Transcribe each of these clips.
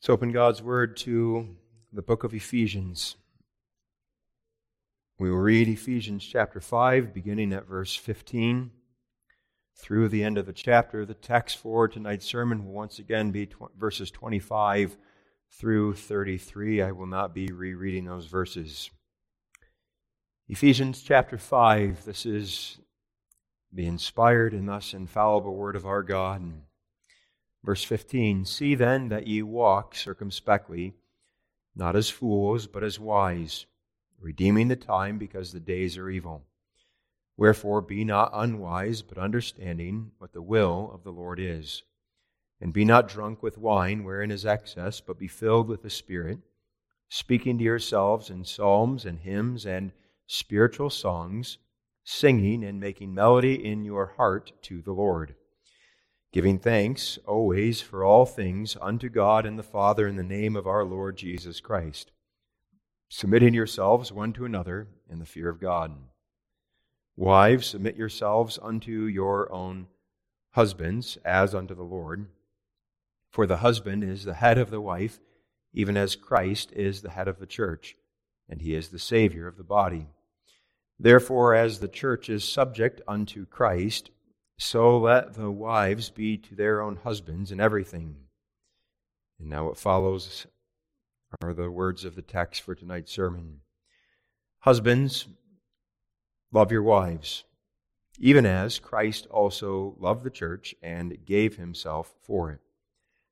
Let's open God's Word to the book of Ephesians. We will read Ephesians chapter 5, beginning at verse 15 through the end of the chapter. The text for tonight's sermon will once again be tw- verses 25 through 33. I will not be rereading those verses. Ephesians chapter 5, this is the inspired and thus infallible Word of our God. Verse 15 See then that ye walk circumspectly, not as fools, but as wise, redeeming the time, because the days are evil. Wherefore be not unwise, but understanding what the will of the Lord is. And be not drunk with wine, wherein is excess, but be filled with the Spirit, speaking to yourselves in psalms and hymns and spiritual songs, singing and making melody in your heart to the Lord giving thanks always for all things unto God and the Father in the name of our Lord Jesus Christ, submitting yourselves one to another in the fear of God. Wives, submit yourselves unto your own husbands as unto the Lord. For the husband is the head of the wife, even as Christ is the head of the church, and he is the Savior of the body. Therefore, as the church is subject unto Christ, so let the wives be to their own husbands in everything. And now what follows are the words of the text for tonight's sermon. Husbands, love your wives, even as Christ also loved the church and gave himself for it,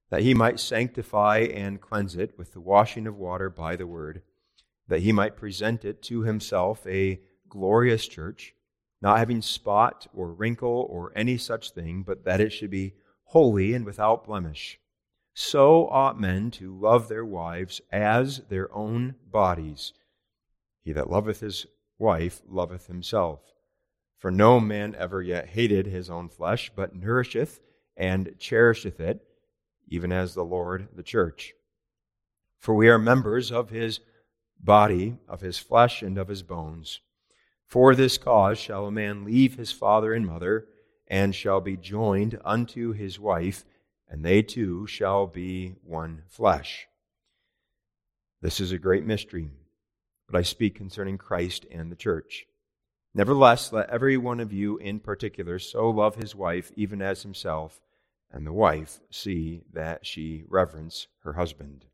that he might sanctify and cleanse it with the washing of water by the word, that he might present it to himself a glorious church not having spot or wrinkle or any such thing, but that it should be holy and without blemish. So ought men to love their wives as their own bodies. He that loveth his wife loveth himself. For no man ever yet hated his own flesh, but nourisheth and cherisheth it, even as the Lord the church. For we are members of his body, of his flesh, and of his bones. For this cause shall a man leave his father and mother, and shall be joined unto his wife, and they two shall be one flesh. This is a great mystery, but I speak concerning Christ and the church. Nevertheless, let every one of you in particular so love his wife even as himself, and the wife see that she reverence her husband.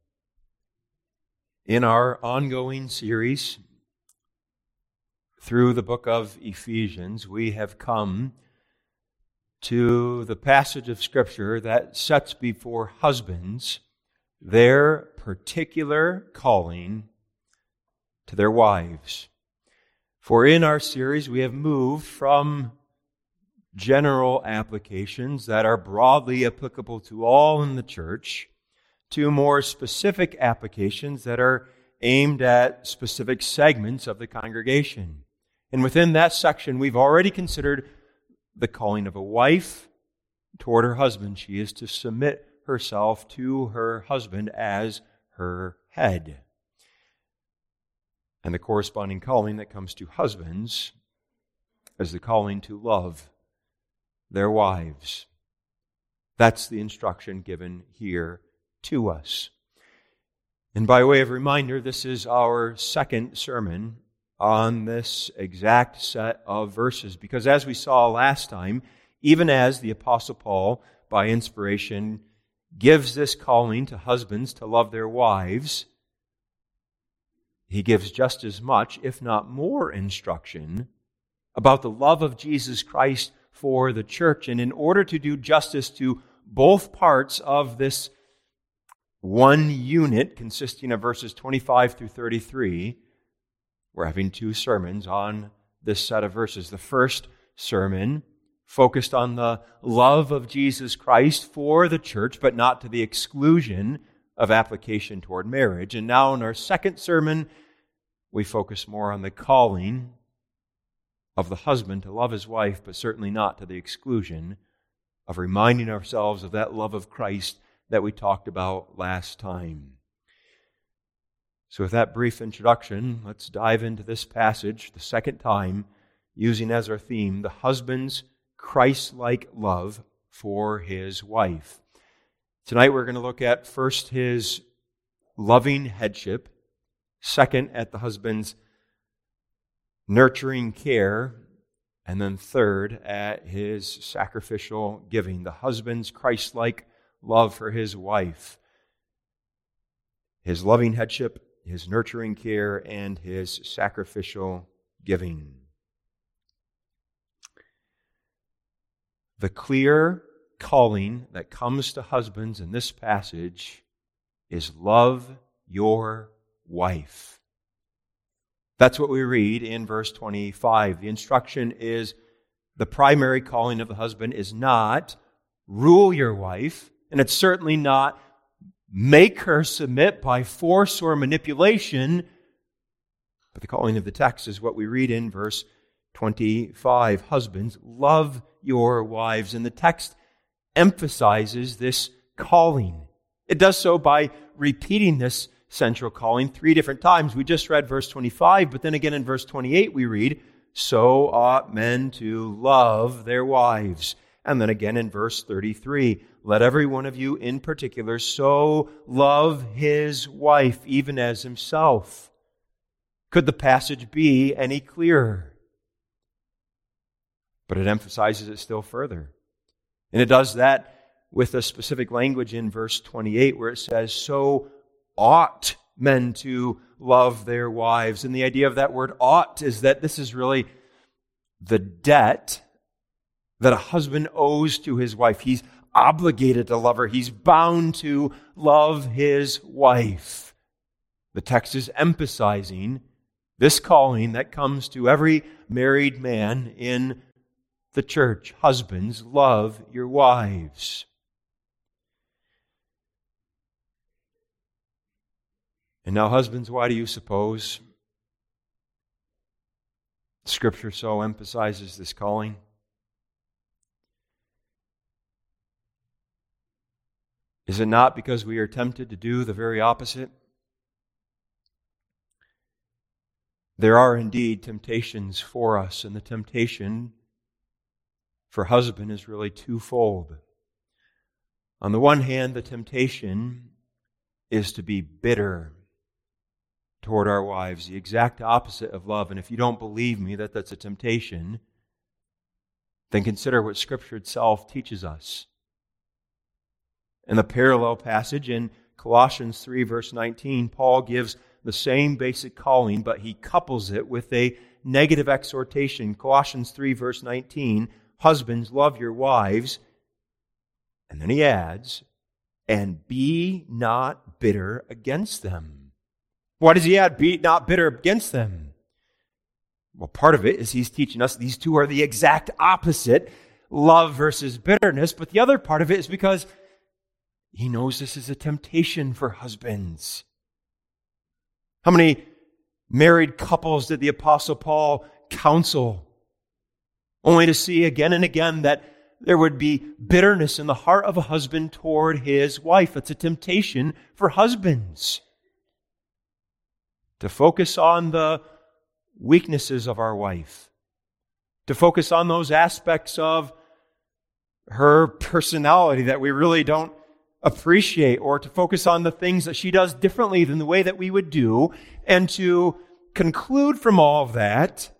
In our ongoing series through the book of Ephesians, we have come to the passage of Scripture that sets before husbands their particular calling to their wives. For in our series, we have moved from general applications that are broadly applicable to all in the church to more specific applications that are aimed at specific segments of the congregation. And within that section, we've already considered the calling of a wife toward her husband. She is to submit herself to her husband as her head. And the corresponding calling that comes to husbands is the calling to love their wives. That's the instruction given here to us. And by way of reminder, this is our second sermon on this exact set of verses. Because as we saw last time, even as the Apostle Paul, by inspiration, gives this calling to husbands to love their wives, he gives just as much, if not more, instruction about the love of Jesus Christ for the church. And in order to do justice to both parts of this one unit consisting of verses 25 through 33, we're having two sermons on this set of verses. The first sermon focused on the love of Jesus Christ for the church, but not to the exclusion of application toward marriage. And now in our second sermon, we focus more on the calling of the husband to love his wife, but certainly not to the exclusion of reminding ourselves of that love of Christ that we talked about last time. So, with that brief introduction, let's dive into this passage the second time, using as our theme the husband's Christ like love for his wife. Tonight we're going to look at first his loving headship, second at the husband's nurturing care, and then third at his sacrificial giving, the husband's Christ like love for his wife, his loving headship, his nurturing care, and his sacrificial giving. The clear calling that comes to husbands in this passage is love your wife. That's what we read in verse 25. The instruction is the primary calling of the husband is not rule your wife, and it's certainly not make her submit by force or manipulation. But the calling of the text is what we read in verse 25. Husbands, love your wives. And the text emphasizes this calling. It does so by repeating this central calling three different times. We just read verse 25, but then again in verse 28 we read, So ought men to love their wives. And then again in verse 33, let every one of you in particular so love his wife even as himself. Could the passage be any clearer? But it emphasizes it still further. And it does that with a specific language in verse 28 where it says, So ought men to love their wives. And the idea of that word ought is that this is really the debt that a husband owes to his wife. He's obligated to love her, he's bound to love his wife. The text is emphasizing this calling that comes to every married man in the church. Husbands, love your wives. And now, husbands, why do you suppose Scripture so emphasizes this calling? Is it not because we are tempted to do the very opposite? There are indeed temptations for us, and the temptation for husband is really twofold. On the one hand, the temptation is to be bitter toward our wives, the exact opposite of love. And if you don't believe me that that's a temptation, then consider what Scripture itself teaches us. In the parallel passage in Colossians 3, verse 19, Paul gives the same basic calling, but he couples it with a negative exhortation. Colossians 3, verse 19 Husbands, love your wives. And then he adds, and be not bitter against them. Why does he add, be not bitter against them? Well, part of it is he's teaching us these two are the exact opposite love versus bitterness. But the other part of it is because he knows this is a temptation for husbands. How many married couples did the Apostle Paul counsel? Only to see again and again that there would be bitterness in the heart of a husband toward his wife. It's a temptation for husbands to focus on the weaknesses of our wife, to focus on those aspects of her personality that we really don't appreciate, or to focus on the things that she does differently than the way that we would do, and to conclude from all of that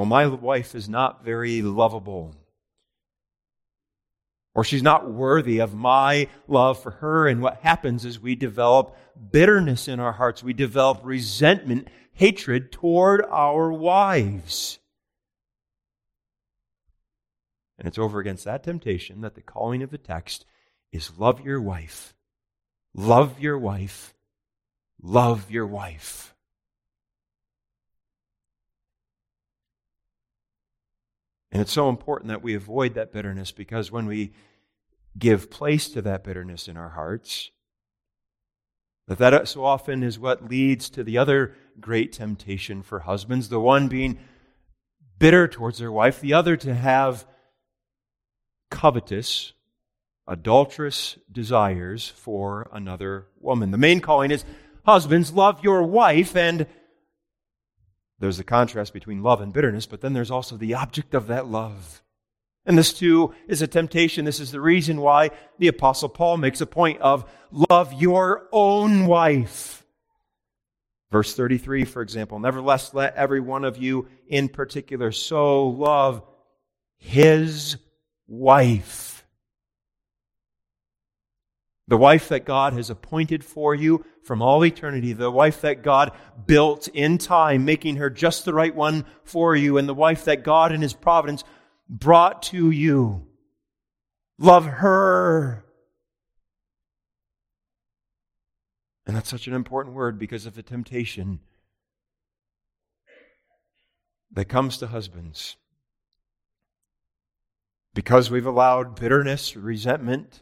well, my wife is not very lovable or she's not worthy of my love for her. And what happens is we develop bitterness in our hearts. We develop resentment, hatred toward our wives. And it's over against that temptation that the calling of the text is love your wife. Love your wife. Love your wife. And it's so important that we avoid that bitterness because when we give place to that bitterness in our hearts, that that so often is what leads to the other great temptation for husbands, the one being bitter towards their wife, the other to have covetous, adulterous desires for another woman. The main calling is husbands, love your wife and there's a contrast between love and bitterness, but then there's also the object of that love. And this too is a temptation. This is the reason why the Apostle Paul makes a point of love your own wife. Verse 33, for example, nevertheless, let every one of you in particular so love his wife. The wife that God has appointed for you from all eternity, the wife that God built in time, making her just the right one for you, and the wife that God in his providence brought to you. Love her. And that's such an important word because of the temptation that comes to husbands. Because we've allowed bitterness, resentment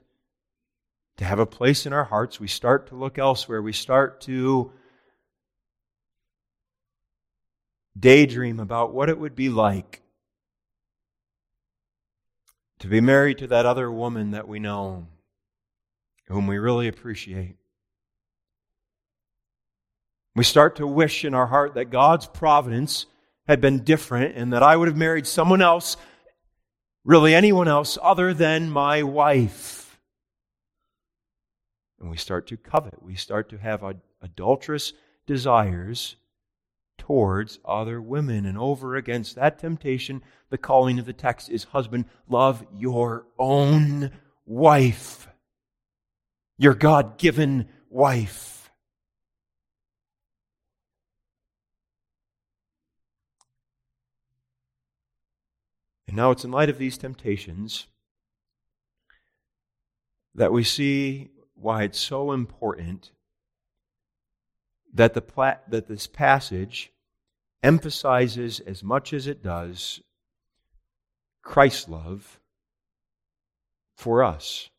to have a place in our hearts, we start to look elsewhere. We start to daydream about what it would be like to be married to that other woman that we know, whom we really appreciate. We start to wish in our heart that God's providence had been different and that I would have married someone else, really anyone else other than my wife. And we start to covet. We start to have adulterous desires towards other women. And over against that temptation, the calling of the text is husband, love your own wife, your God given wife. And now it's in light of these temptations that we see why it's so important that, the pla- that this passage emphasizes as much as it does Christ's love for us.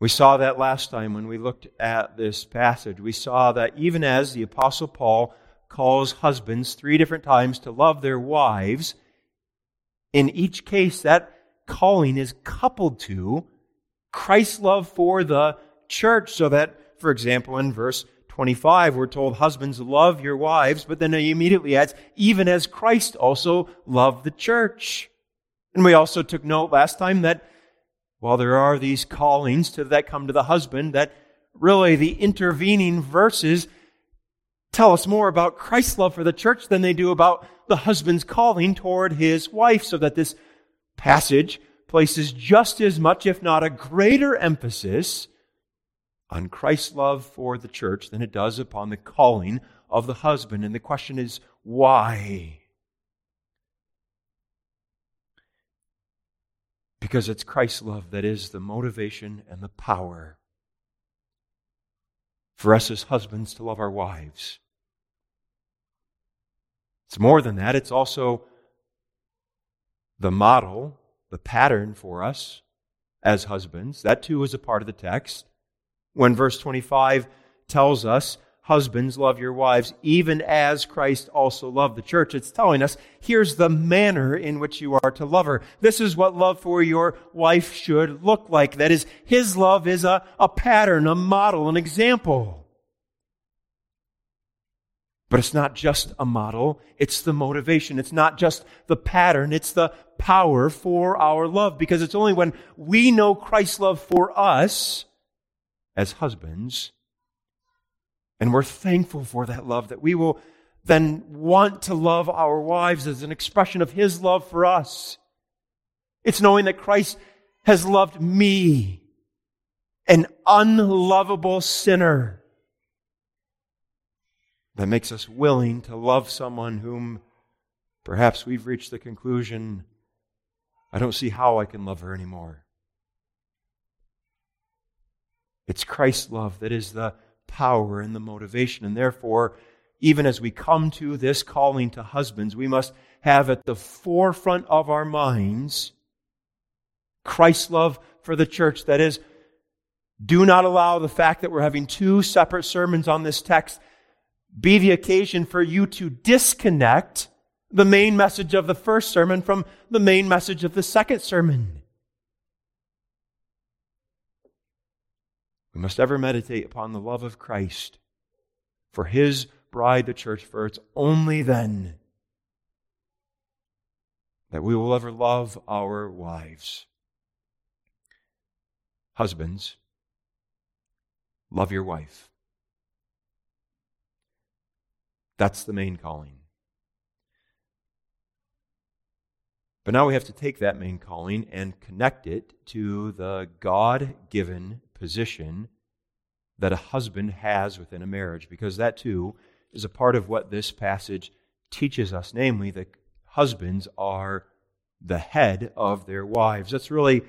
We saw that last time when we looked at this passage. We saw that even as the Apostle Paul calls husbands three different times to love their wives, in each case that calling is coupled to Christ's love for the church, so that, for example, in verse 25, we're told, Husbands, love your wives, but then he immediately adds, even as Christ also loved the church. And we also took note last time that while there are these callings to, that come to the husband, that really the intervening verses tell us more about Christ's love for the church than they do about the husband's calling toward his wife, so that this passage places just as much, if not a greater emphasis on Christ's love for the church than it does upon the calling of the husband. And the question is, why? Because it's Christ's love that is the motivation and the power for us as husbands to love our wives. It's more than that, it's also the model, the pattern for us as husbands. That too is a part of the text when verse 25 tells us, Husbands, love your wives, even as Christ also loved the church. It's telling us, here's the manner in which you are to love her. This is what love for your wife should look like. That is, his love is a, a pattern, a model, an example. But it's not just a model, it's the motivation. It's not just the pattern, it's the power for our love. Because it's only when we know Christ's love for us as husbands. And we're thankful for that love, that we will then want to love our wives as an expression of His love for us. It's knowing that Christ has loved me, an unlovable sinner, that makes us willing to love someone whom perhaps we've reached the conclusion I don't see how I can love her anymore. It's Christ's love that is the power and the motivation. And therefore, even as we come to this calling to husbands, we must have at the forefront of our minds Christ's love for the church. That is, do not allow the fact that we're having two separate sermons on this text be the occasion for you to disconnect the main message of the first sermon from the main message of the second sermon. We must ever meditate upon the love of Christ for his bride, the church, for it's only then that we will ever love our wives. Husbands, love your wife. That's the main calling. But now we have to take that main calling and connect it to the God given position that a husband has within a marriage, because that too is a part of what this passage teaches us, namely, that husbands are the head of their wives. That's really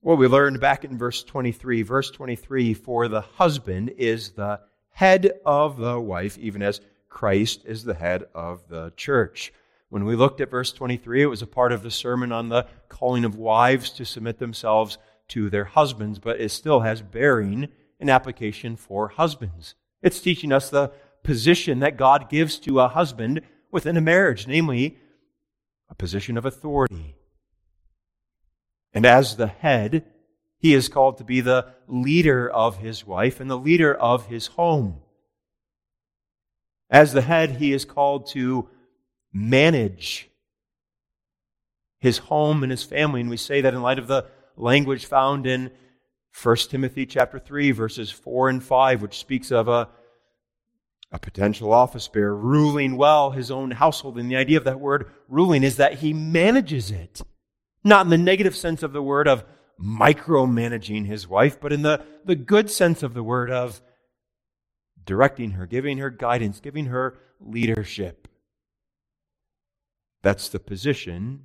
what we learned back in verse 23. Verse 23 For the husband is the head of the wife, even as Christ is the head of the church. When we looked at verse 23, it was a part of the sermon on the calling of wives to submit themselves to their husbands, but it still has bearing and application for husbands. It's teaching us the position that God gives to a husband within a marriage, namely a position of authority. And as the head, he is called to be the leader of his wife and the leader of his home. As the head, he is called to manage his home and his family. And we say that in light of the language found in 1 Timothy chapter 3, verses 4 and 5, which speaks of a, a potential office bearer ruling well his own household. And the idea of that word ruling is that he manages it. Not in the negative sense of the word of micromanaging his wife, but in the, the good sense of the word of directing her, giving her guidance, giving her leadership. That's the position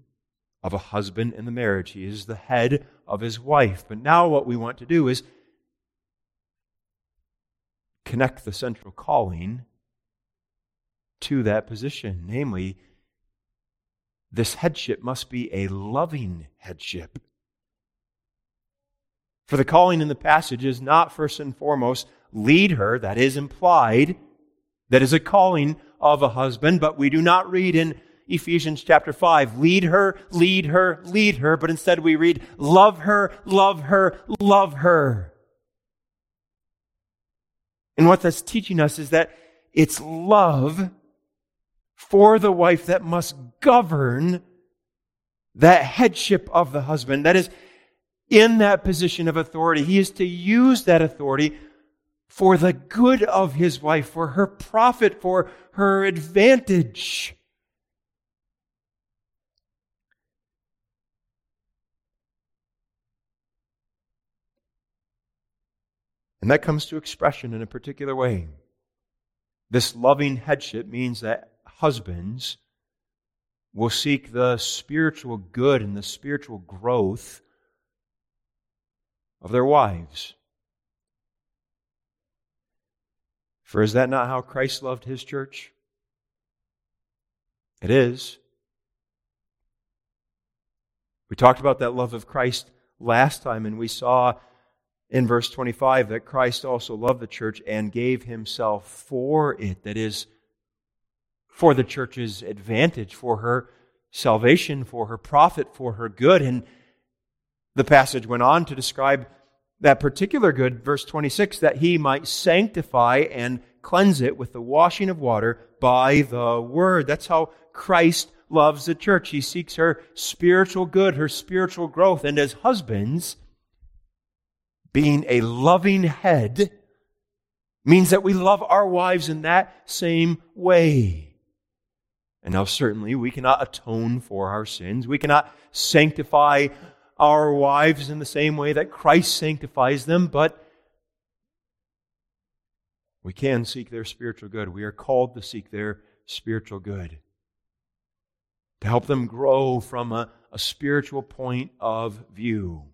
of a husband in the marriage. He is the head of his wife. But now what we want to do is connect the central calling to that position. Namely, this headship must be a loving headship. For the calling in the passage is not first and foremost lead her, that is implied, that is a calling of a husband, but we do not read in Ephesians chapter 5, lead her, lead her, lead her, but instead we read, love her, love her, love her. And what that's teaching us is that it's love for the wife that must govern that headship of the husband. That is, in that position of authority, he is to use that authority for the good of his wife, for her profit, for her advantage. And that comes to expression in a particular way. This loving headship means that husbands will seek the spiritual good and the spiritual growth of their wives. For is that not how Christ loved his church? It is. We talked about that love of Christ last time, and we saw in verse 25 that Christ also loved the church and gave himself for it. That is, for the church's advantage, for her salvation, for her profit, for her good. And the passage went on to describe that particular good, verse 26, that he might sanctify and cleanse it with the washing of water by the word. That's how Christ loves the church. He seeks her spiritual good, her spiritual growth. And as husbands, being a loving head means that we love our wives in that same way. And now, certainly, we cannot atone for our sins. We cannot sanctify our wives in the same way that Christ sanctifies them, but we can seek their spiritual good. We are called to seek their spiritual good. To help them grow from a, a spiritual point of view.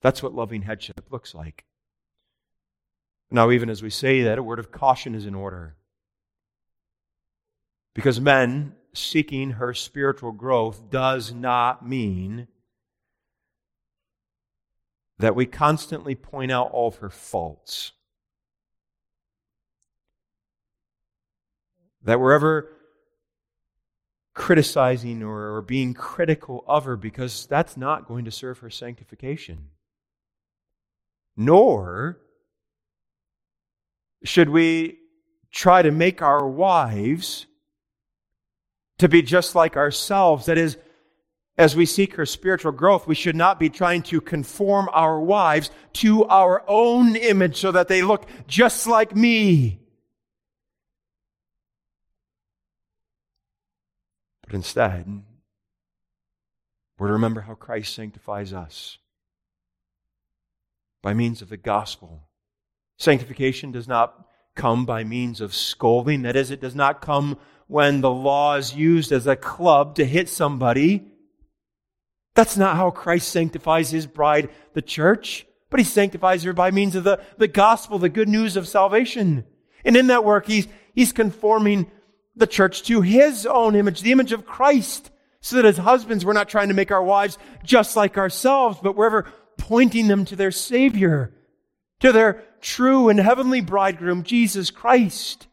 That's what loving headship looks like. Now, even as we say that, a word of caution is in order. Because men seeking her spiritual growth does not mean that we constantly point out all of her faults. That we're ever criticizing or, or being critical of her because that's not going to serve her sanctification. Nor should we try to make our wives to be just like ourselves. That is, as we seek her spiritual growth, we should not be trying to conform our wives to our own image so that they look just like me. But instead, we're to remember how Christ sanctifies us by means of the gospel. Sanctification does not come by means of scolding. That is, it does not come when the law is used as a club to hit somebody. That's not how Christ sanctifies his bride, the church, but he sanctifies her by means of the, the gospel, the good news of salvation. And in that work, he's, he's conforming the church to his own image, the image of Christ, so that as husbands, we're not trying to make our wives just like ourselves, but we're ever pointing them to their Savior, to their true and heavenly bridegroom, Jesus Christ.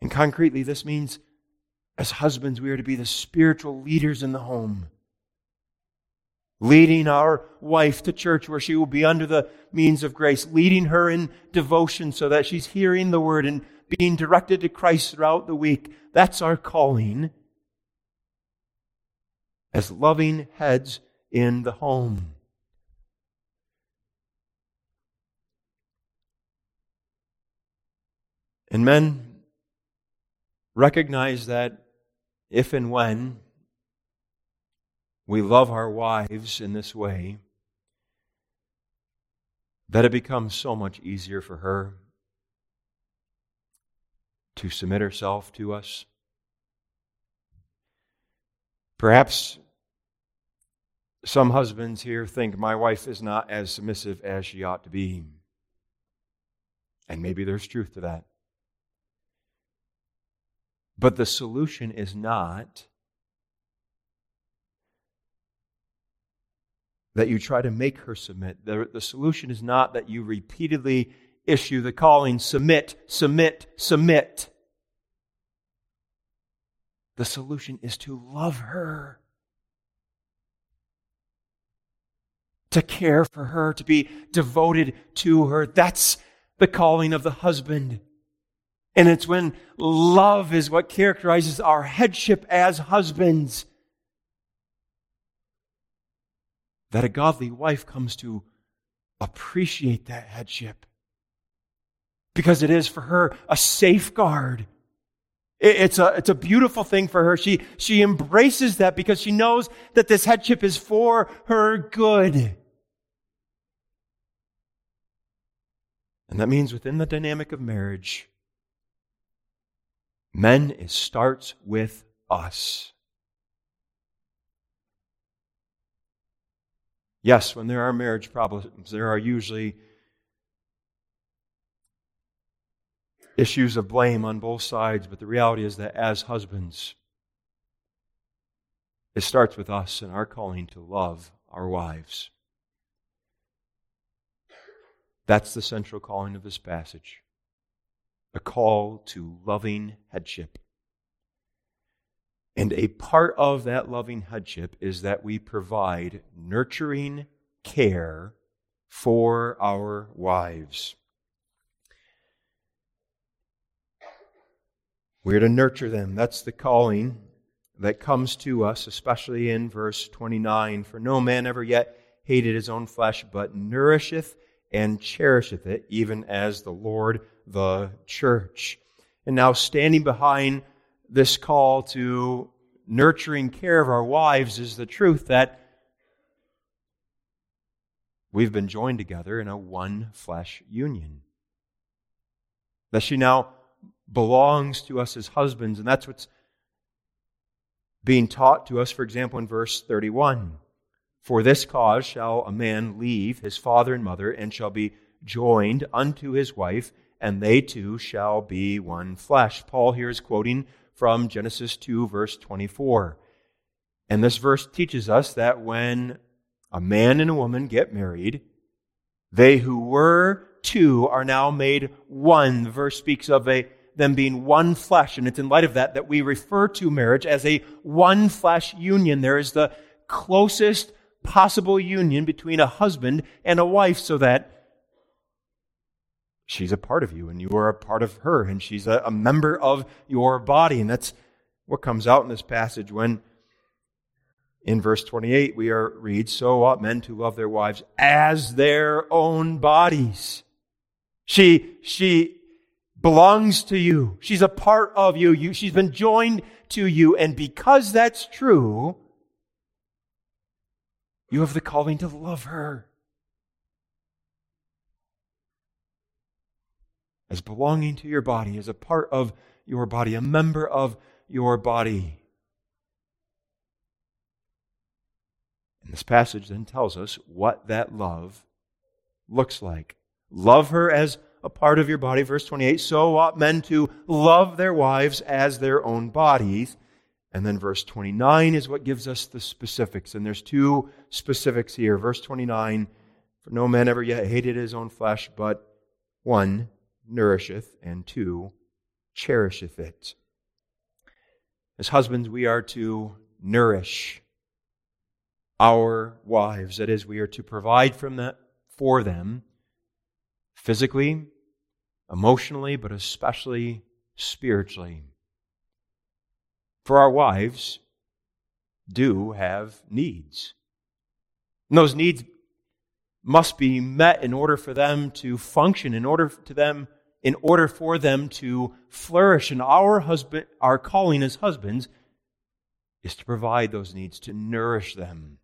And concretely, this means as husbands, we are to be the spiritual leaders in the home, leading our wife to church where she will be under the means of grace, leading her in devotion so that she's hearing the word and being directed to Christ throughout the week. That's our calling as loving heads in the home. And men recognize that if and when we love our wives in this way, that it becomes so much easier for her to submit herself to us. Perhaps some husbands here think my wife is not as submissive as she ought to be. And maybe there's truth to that. But the solution is not that you try to make her submit. The, the solution is not that you repeatedly issue the calling submit, submit, submit. The solution is to love her, to care for her, to be devoted to her. That's the calling of the husband. And it's when love is what characterizes our headship as husbands that a godly wife comes to appreciate that headship. Because it is for her a safeguard. It's a, it's a beautiful thing for her. She, she embraces that because she knows that this headship is for her good. And that means within the dynamic of marriage, Men, it starts with us. Yes, when there are marriage problems, there are usually issues of blame on both sides, but the reality is that as husbands, it starts with us and our calling to love our wives. That's the central calling of this passage a call to loving headship. And a part of that loving headship is that we provide nurturing care for our wives. We're to nurture them. That's the calling that comes to us, especially in verse 29. For no man ever yet hated his own flesh, but nourisheth and cherisheth it, even as the Lord the church. And now, standing behind this call to nurturing care of our wives is the truth that we've been joined together in a one flesh union. That she now belongs to us as husbands, and that's what's being taught to us, for example, in verse 31. For this cause shall a man leave his father and mother, and shall be joined unto his wife, and they two shall be one flesh. Paul here is quoting from Genesis 2, verse 24. And this verse teaches us that when a man and a woman get married, they who were two are now made one. The verse speaks of a, them being one flesh, and it's in light of that that we refer to marriage as a one flesh union. There is the closest possible union between a husband and a wife so that she's a part of you and you are a part of her and she's a, a member of your body. And that's what comes out in this passage when in verse 28 we are read so ought men to love their wives as their own bodies she she belongs to you she's a part of you, you she's been joined to you and because that's true you have the calling to love her as belonging to your body as a part of your body a member of your body. And this passage then tells us what that love looks like. Love her as a part of your body, verse 28. So ought men to love their wives as their own bodies. And then verse 29 is what gives us the specifics. And there's two specifics here. Verse 29 For no man ever yet hated his own flesh, but one nourisheth, and two cherisheth it. As husbands, we are to nourish our wives. That is, we are to provide from that, for them physically, emotionally, but especially spiritually. For our wives do have needs. And those needs must be met in order for them to function, in order to them in order for them to flourish. And our husband, our calling as husbands is to provide those needs, to nourish them.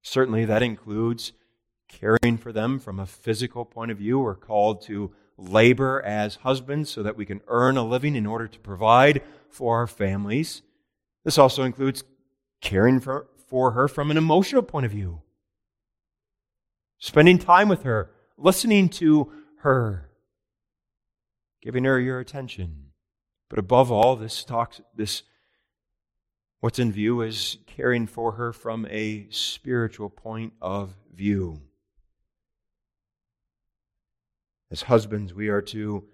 Certainly that includes caring for them from a physical point of view. We're called to labor as husbands so that we can earn a living in order to provide for our families. This also includes caring for, for her from an emotional point of view. Spending time with her, listening to her giving her your attention. But above all, this talks this what's in view is caring for her from a spiritual point of view. As husbands, we are to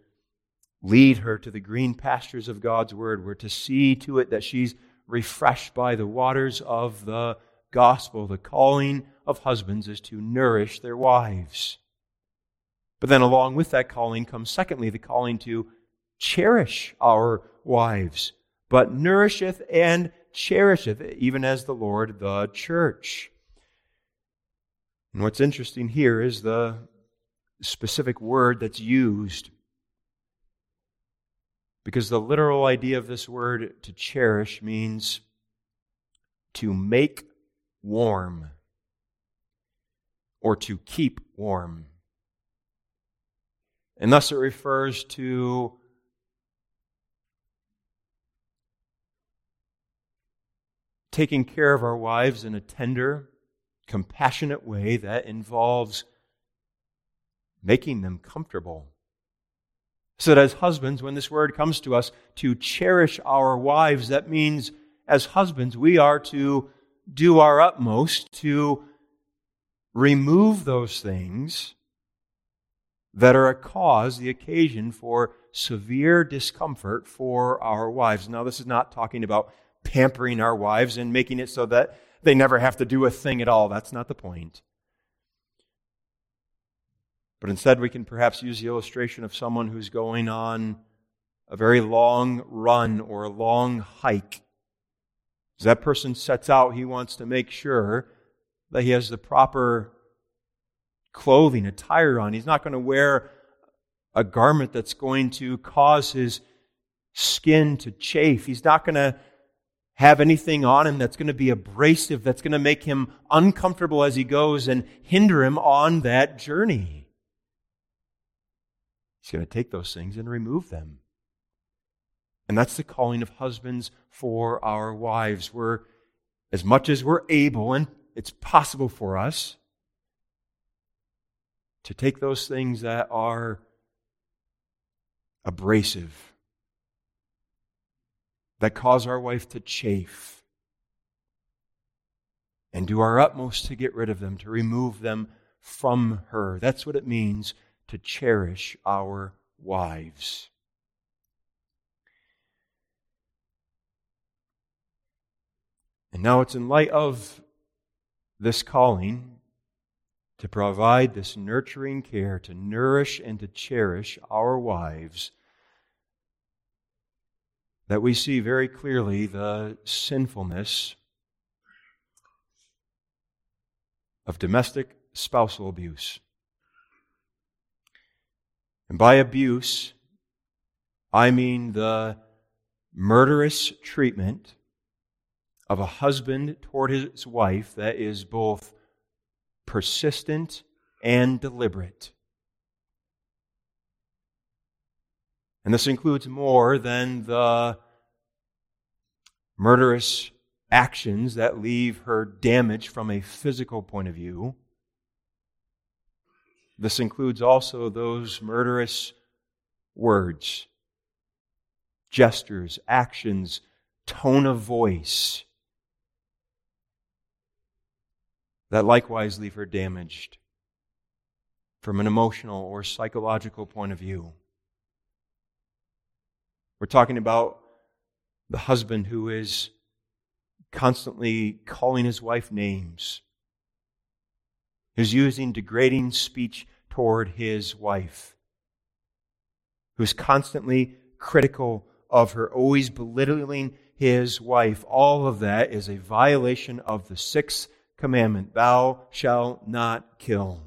lead her to the green pastures of God's word. We're to see to it that she's refreshed by the waters of the gospel. The calling of husbands is to nourish their wives. But then, along with that calling comes, secondly, the calling to cherish our wives, but nourisheth and cherisheth, even as the Lord the church. And what's interesting here is the specific word that's used. Because the literal idea of this word to cherish means to make warm or to keep warm. And thus it refers to taking care of our wives in a tender, compassionate way that involves making them comfortable. So that as husbands, when this word comes to us to cherish our wives, that means as husbands, we are to do our utmost to remove those things that are a cause, the occasion for severe discomfort for our wives. Now, this is not talking about pampering our wives and making it so that they never have to do a thing at all. That's not the point. But instead, we can perhaps use the illustration of someone who's going on a very long run or a long hike. As that person sets out, he wants to make sure that he has the proper clothing, attire on. He's not going to wear a garment that's going to cause his skin to chafe. He's not going to have anything on him that's going to be abrasive, that's going to make him uncomfortable as he goes and hinder him on that journey. He's going to take those things and remove them. And that's the calling of husbands for our wives. We're, as much as we're able, and it's possible for us, to take those things that are abrasive, that cause our wife to chafe, and do our utmost to get rid of them, to remove them from her. That's what it means to cherish our wives. And now it's in light of this calling to provide this nurturing care, to nourish and to cherish our wives, that we see very clearly the sinfulness of domestic spousal abuse. And by abuse, I mean the murderous treatment of a husband toward his wife that is both persistent and deliberate. And this includes more than the murderous actions that leave her damaged from a physical point of view. This includes also those murderous words, gestures, actions, tone of voice that likewise leave her damaged from an emotional or psychological point of view. We're talking about the husband who is constantly calling his wife names, who's using degrading speech toward his wife, who's constantly critical of her, always belittling his wife. All of that is a violation of the sixth commandment Thou shalt not kill.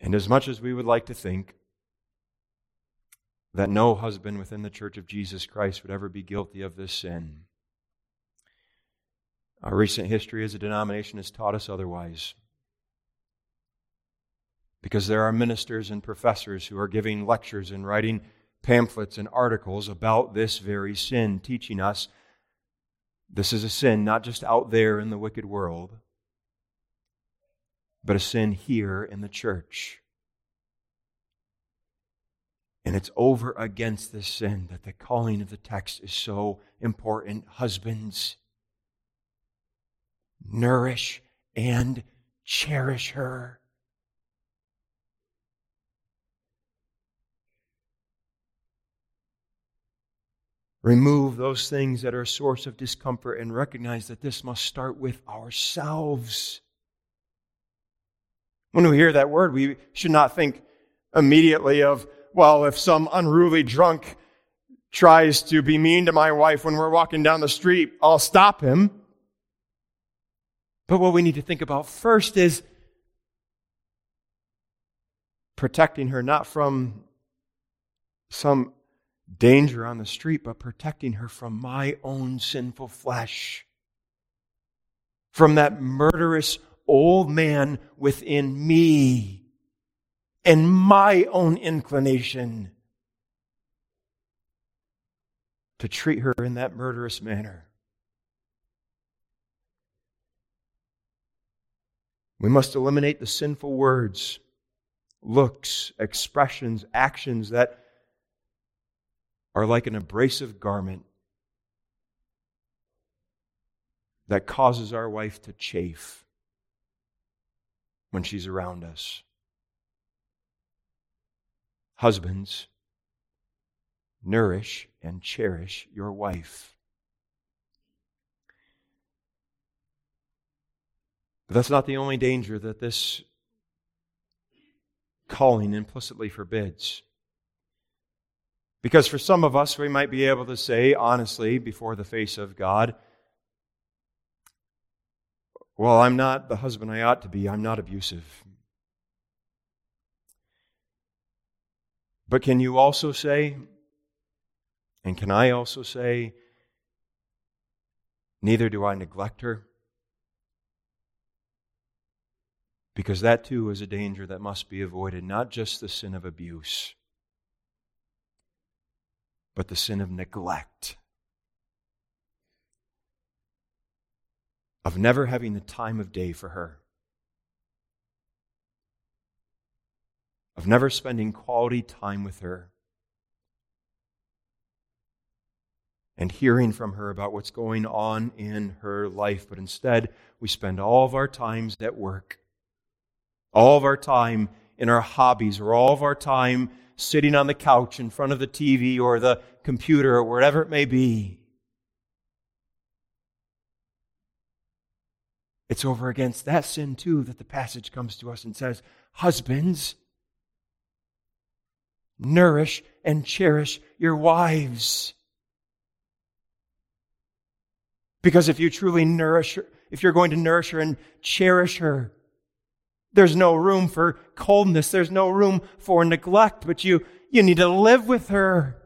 And as much as we would like to think that no husband within the church of Jesus Christ would ever be guilty of this sin, our recent history as a denomination has taught us otherwise. Because there are ministers and professors who are giving lectures and writing pamphlets and articles about this very sin, teaching us this is a sin not just out there in the wicked world, but a sin here in the church. And it's over against this sin that the calling of the text is so important. Husbands, nourish and cherish her. Remove those things that are a source of discomfort and recognize that this must start with ourselves. When we hear that word, we should not think immediately of, well, if some unruly drunk tries to be mean to my wife when we're walking down the street, I'll stop him. But what we need to think about first is protecting her not from some danger on the street, but protecting her from my own sinful flesh, from that murderous old man within me and my own inclination to treat her in that murderous manner. We must eliminate the sinful words, looks, expressions, actions that are like an abrasive garment that causes our wife to chafe when she's around us. Husbands, nourish and cherish your wife. But that's not the only danger that this calling implicitly forbids. Because for some of us, we might be able to say honestly before the face of God, well, I'm not the husband I ought to be. I'm not abusive. But can you also say, and can I also say, neither do I neglect her? Because that too is a danger that must be avoided, not just the sin of abuse, but the sin of neglect. of never having the time of day for her, of never spending quality time with her, and hearing from her about what's going on in her life. But instead, we spend all of our times at work, all of our time in our hobbies, or all of our time sitting on the couch in front of the TV or the computer or wherever it may be. It's over against that sin, too, that the passage comes to us and says, Husbands, nourish and cherish your wives. Because if you truly nourish her, if you're going to nourish her and cherish her, there's no room for coldness. There's no room for neglect, but you, you need to live with her.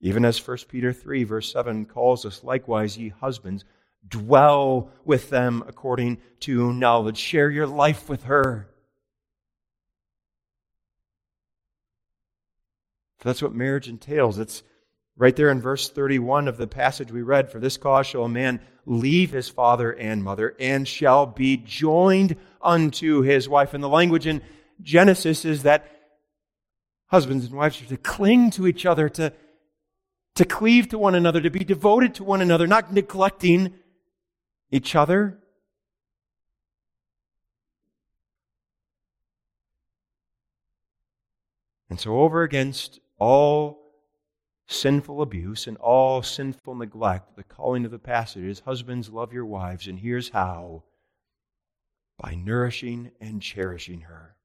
Even as 1 Peter 3, verse 7 calls us, likewise, ye husbands, dwell with them according to knowledge. Share your life with her. that's what marriage entails. It's right there in verse 31 of the passage we read. For this cause shall a man leave his father and mother and shall be joined unto his wife. And the language in Genesis is that husbands and wives are to cling to each other, to, to cleave to one another, to be devoted to one another, not neglecting each other. And so, over against all sinful abuse and all sinful neglect, the calling of the passage is husbands, love your wives, and here's how by nourishing and cherishing her.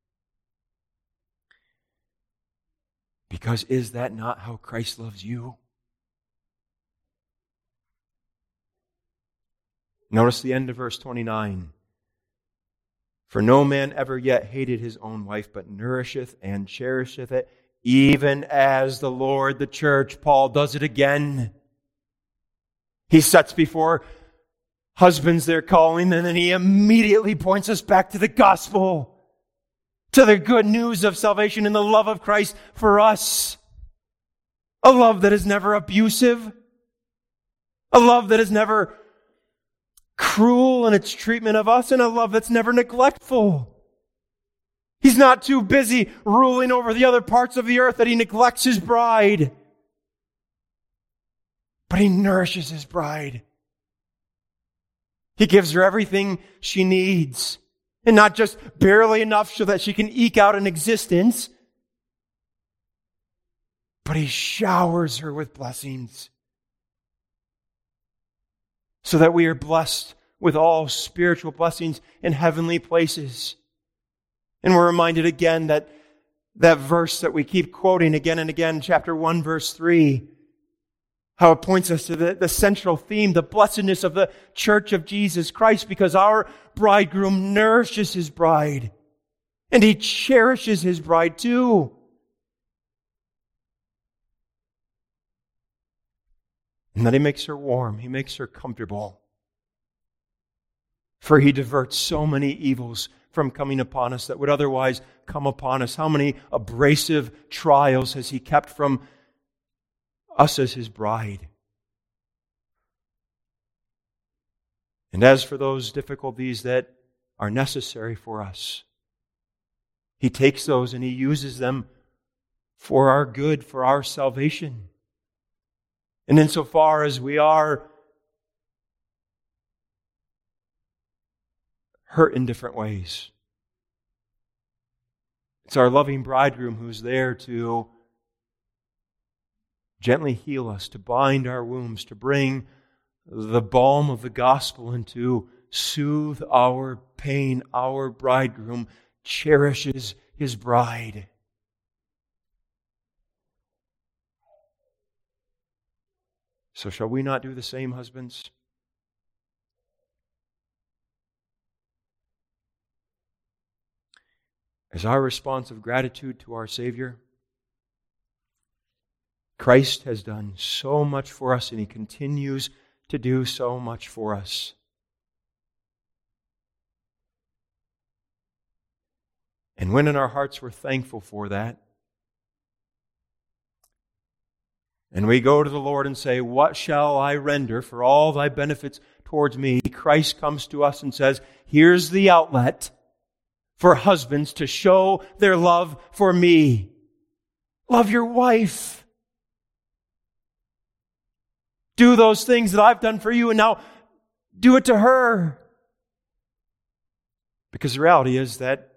Because is that not how Christ loves you? Notice the end of verse 29. For no man ever yet hated his own wife, but nourisheth and cherisheth it, even as the Lord, the church. Paul does it again. He sets before husbands their calling, and then he immediately points us back to the gospel, to the good news of salvation and the love of Christ for us. A love that is never abusive, a love that is never cruel in its treatment of us, and a love that's never neglectful. He's not too busy ruling over the other parts of the earth that he neglects his bride. But he nourishes his bride. He gives her everything she needs. And not just barely enough so that she can eke out an existence, but he showers her with blessings so that we are blessed with all spiritual blessings in heavenly places. And we're reminded again that that verse that we keep quoting again and again, chapter 1, verse 3, how it points us to the, the central theme, the blessedness of the church of Jesus Christ, because our bridegroom nourishes his bride. And he cherishes his bride too. And that he makes her warm, he makes her comfortable. For he diverts so many evils from coming upon us that would otherwise come upon us. How many abrasive trials has he kept from us as his bride? And as for those difficulties that are necessary for us, he takes those and he uses them for our good, for our salvation. And insofar as we are hurt in different ways, it's our loving bridegroom who's there to gently heal us, to bind our wounds, to bring the balm of the gospel and to soothe our pain. Our bridegroom cherishes his bride. So, shall we not do the same, husbands? As our response of gratitude to our Savior, Christ has done so much for us, and He continues to do so much for us. And when in our hearts we're thankful for that, and we go to the Lord and say, What shall I render for all thy benefits towards me? Christ comes to us and says, Here's the outlet for husbands to show their love for me. Love your wife. Do those things that I've done for you, and now do it to her. Because the reality is that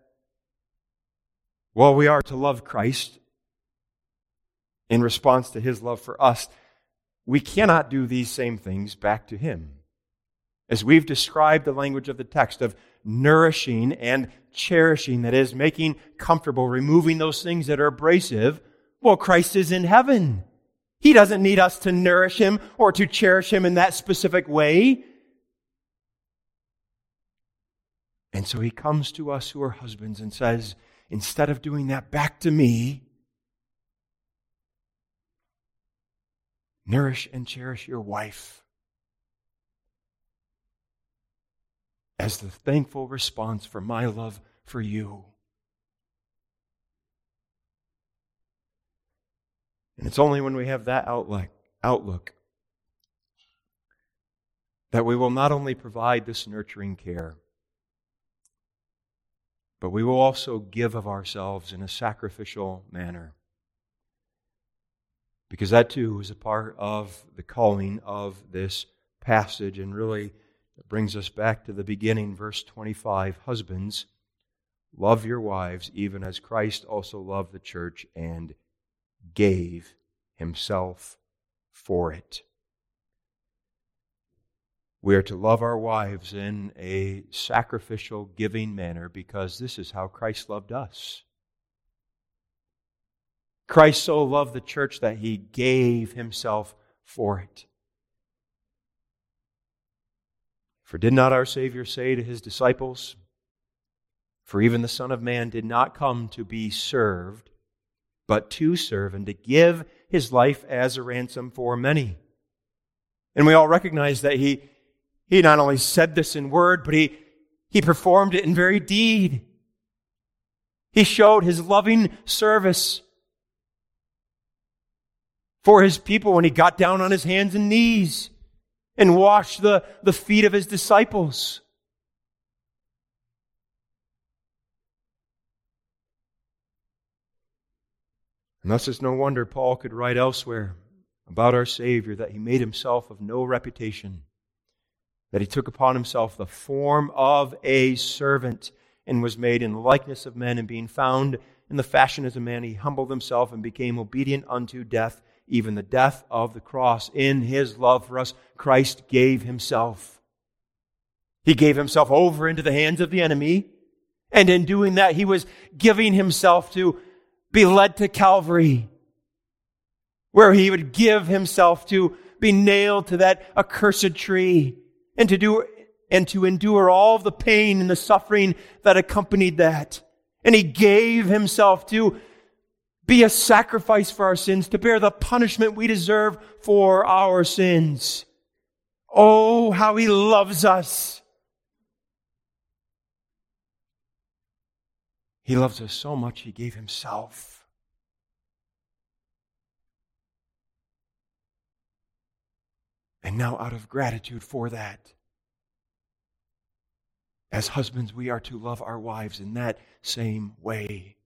while we are to love Christ in response to his love for us, we cannot do these same things back to him. As we've described the language of the text of nourishing and cherishing, that is, making comfortable, removing those things that are abrasive, well, Christ is in heaven. He doesn't need us to nourish him or to cherish him in that specific way. And so he comes to us who are husbands and says, instead of doing that back to me, nourish and cherish your wife. As the thankful response for my love for you. And it's only when we have that outlook, outlook that we will not only provide this nurturing care, but we will also give of ourselves in a sacrificial manner. Because that too is a part of the calling of this passage and really that brings us back to the beginning, verse 25. Husbands, love your wives, even as Christ also loved the church and gave himself for it. We are to love our wives in a sacrificial, giving manner because this is how Christ loved us. Christ so loved the church that he gave himself for it. For did not our Savior say to his disciples, For even the Son of Man did not come to be served, but to serve and to give his life as a ransom for many. And we all recognize that he, he not only said this in word, but he, he performed it in very deed. He showed his loving service for his people when he got down on his hands and knees and wash the, the feet of his disciples. And thus it's no wonder Paul could write elsewhere about our Savior that he made himself of no reputation, that he took upon himself the form of a servant and was made in the likeness of men, and being found in the fashion as a man, he humbled himself and became obedient unto death, even the death of the cross. In his love for us, Christ gave himself. He gave himself over into the hands of the enemy. And in doing that, he was giving himself to be led to Calvary, where he would give himself to be nailed to that accursed tree and to do and to endure all the pain and the suffering that accompanied that. And he gave himself to be a sacrifice for our sins, to bear the punishment we deserve for our sins. Oh, how he loves us. He loves us so much, he gave himself. And now, out of gratitude for that, as husbands, we are to love our wives in that same way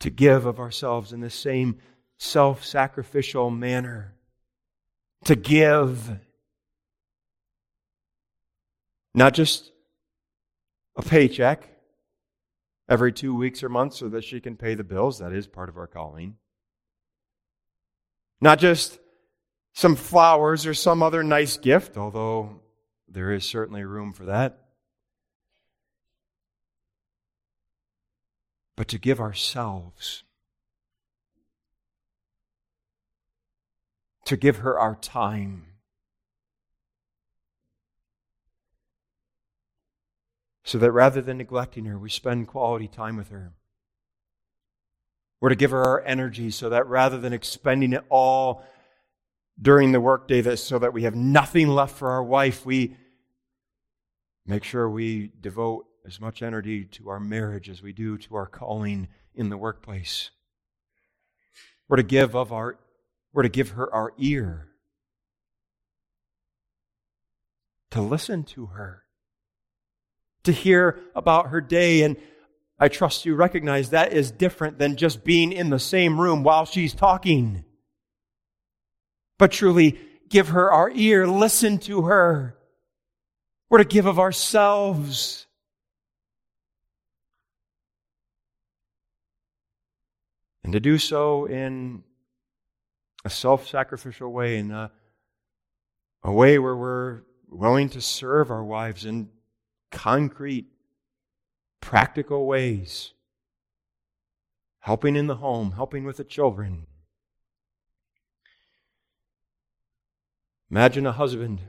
to give of ourselves in the same self sacrificial manner. To give. Not just a paycheck every two weeks or months so that she can pay the bills. That is part of our calling. Not just some flowers or some other nice gift, although there is certainly room for that. But to give ourselves, to give her our time. So that rather than neglecting her, we spend quality time with her. We're to give her our energy so that rather than expending it all during the workday, so that we have nothing left for our wife, we make sure we devote as much energy to our marriage as we do to our calling in the workplace. We're to give of our we're to give her our ear. To listen to her. To hear about her day and I trust you recognize that is different than just being in the same room while she's talking. But truly give her our ear, listen to her. We're to give of ourselves. And to do so in a self sacrificial way, in a, a way where we're willing to serve our wives in concrete, practical ways. Helping in the home, helping with the children. Imagine a husband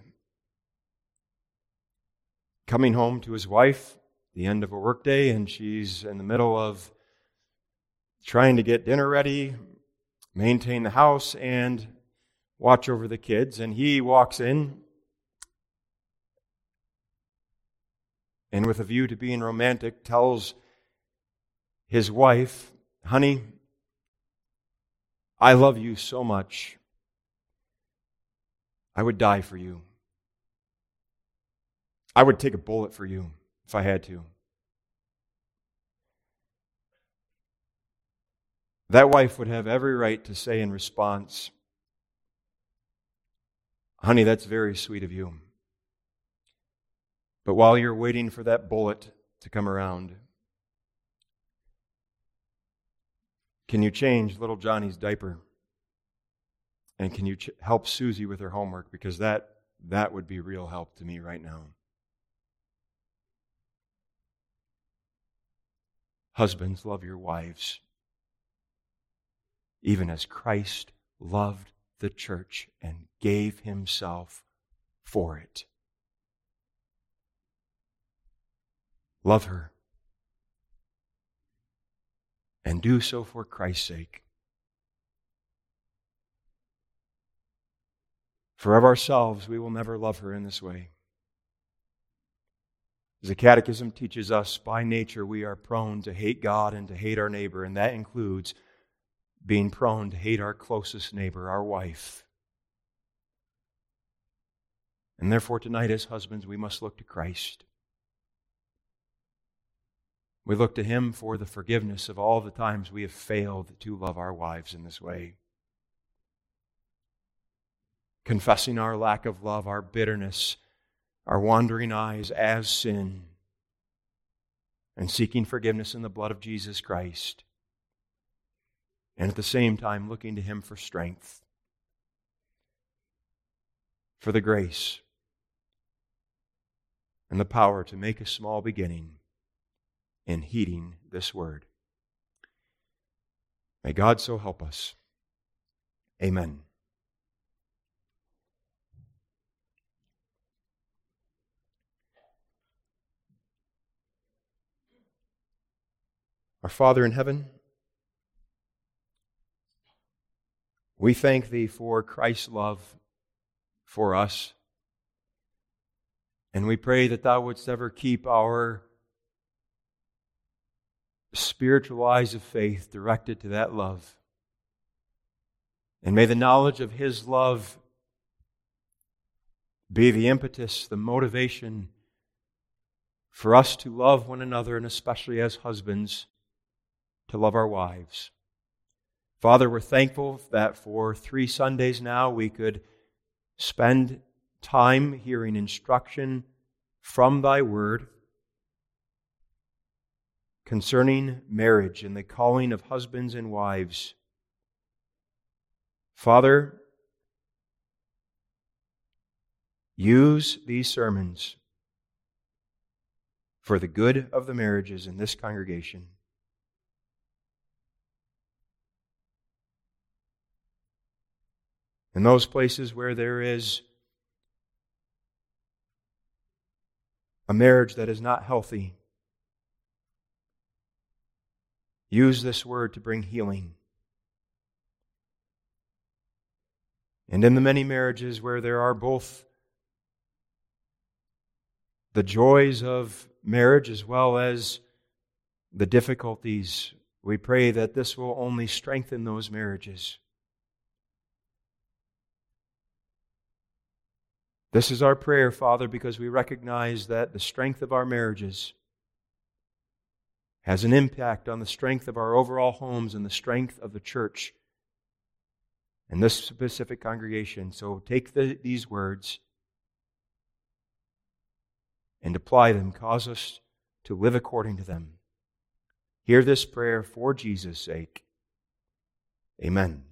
coming home to his wife the end of a workday and she's in the middle of trying to get dinner ready, maintain the house, and watch over the kids. And he walks in and, with a view to being romantic, tells his wife, Honey, I love you so much. I would die for you. I would take a bullet for you if I had to. That wife would have every right to say in response, Honey, that's very sweet of you. But while you're waiting for that bullet to come around, can you change little Johnny's diaper? And can you ch- help Susie with her homework? Because that, that would be real help to me right now. Husbands, love your wives, even as Christ loved the church and gave himself for it. Love her. And do so for Christ's sake. For of ourselves, we will never love her in this way. As the Catechism teaches us, by nature we are prone to hate God and to hate our neighbor, and that includes being prone to hate our closest neighbor, our wife. And therefore, tonight, as husbands, we must look to Christ. We look to Him for the forgiveness of all the times we have failed to love our wives in this way. Confessing our lack of love, our bitterness, our wandering eyes as sin and seeking forgiveness in the blood of Jesus Christ. And at the same time, looking to Him for strength, for the grace, and the power to make a small beginning in heeding this word. May God so help us. Amen. Our Father in heaven, we thank Thee for Christ's love for us. And we pray that Thou wouldst ever keep our spiritual eyes of faith directed to that love. And may the knowledge of His love be the impetus, the motivation for us to love one another, and especially as husbands to love our wives. Father, we're thankful that for three Sundays now we could spend time hearing instruction from Thy Word concerning marriage and the calling of husbands and wives. Father, use these sermons for the good of the marriages in this congregation. In those places where there is a marriage that is not healthy, use this word to bring healing. And in the many marriages where there are both the joys of marriage as well as the difficulties, we pray that this will only strengthen those marriages. This is our prayer, Father, because we recognize that the strength of our marriages has an impact on the strength of our overall homes and the strength of the church and this specific congregation. So take the, these words and apply them. Cause us to live according to them. Hear this prayer for Jesus' sake. Amen.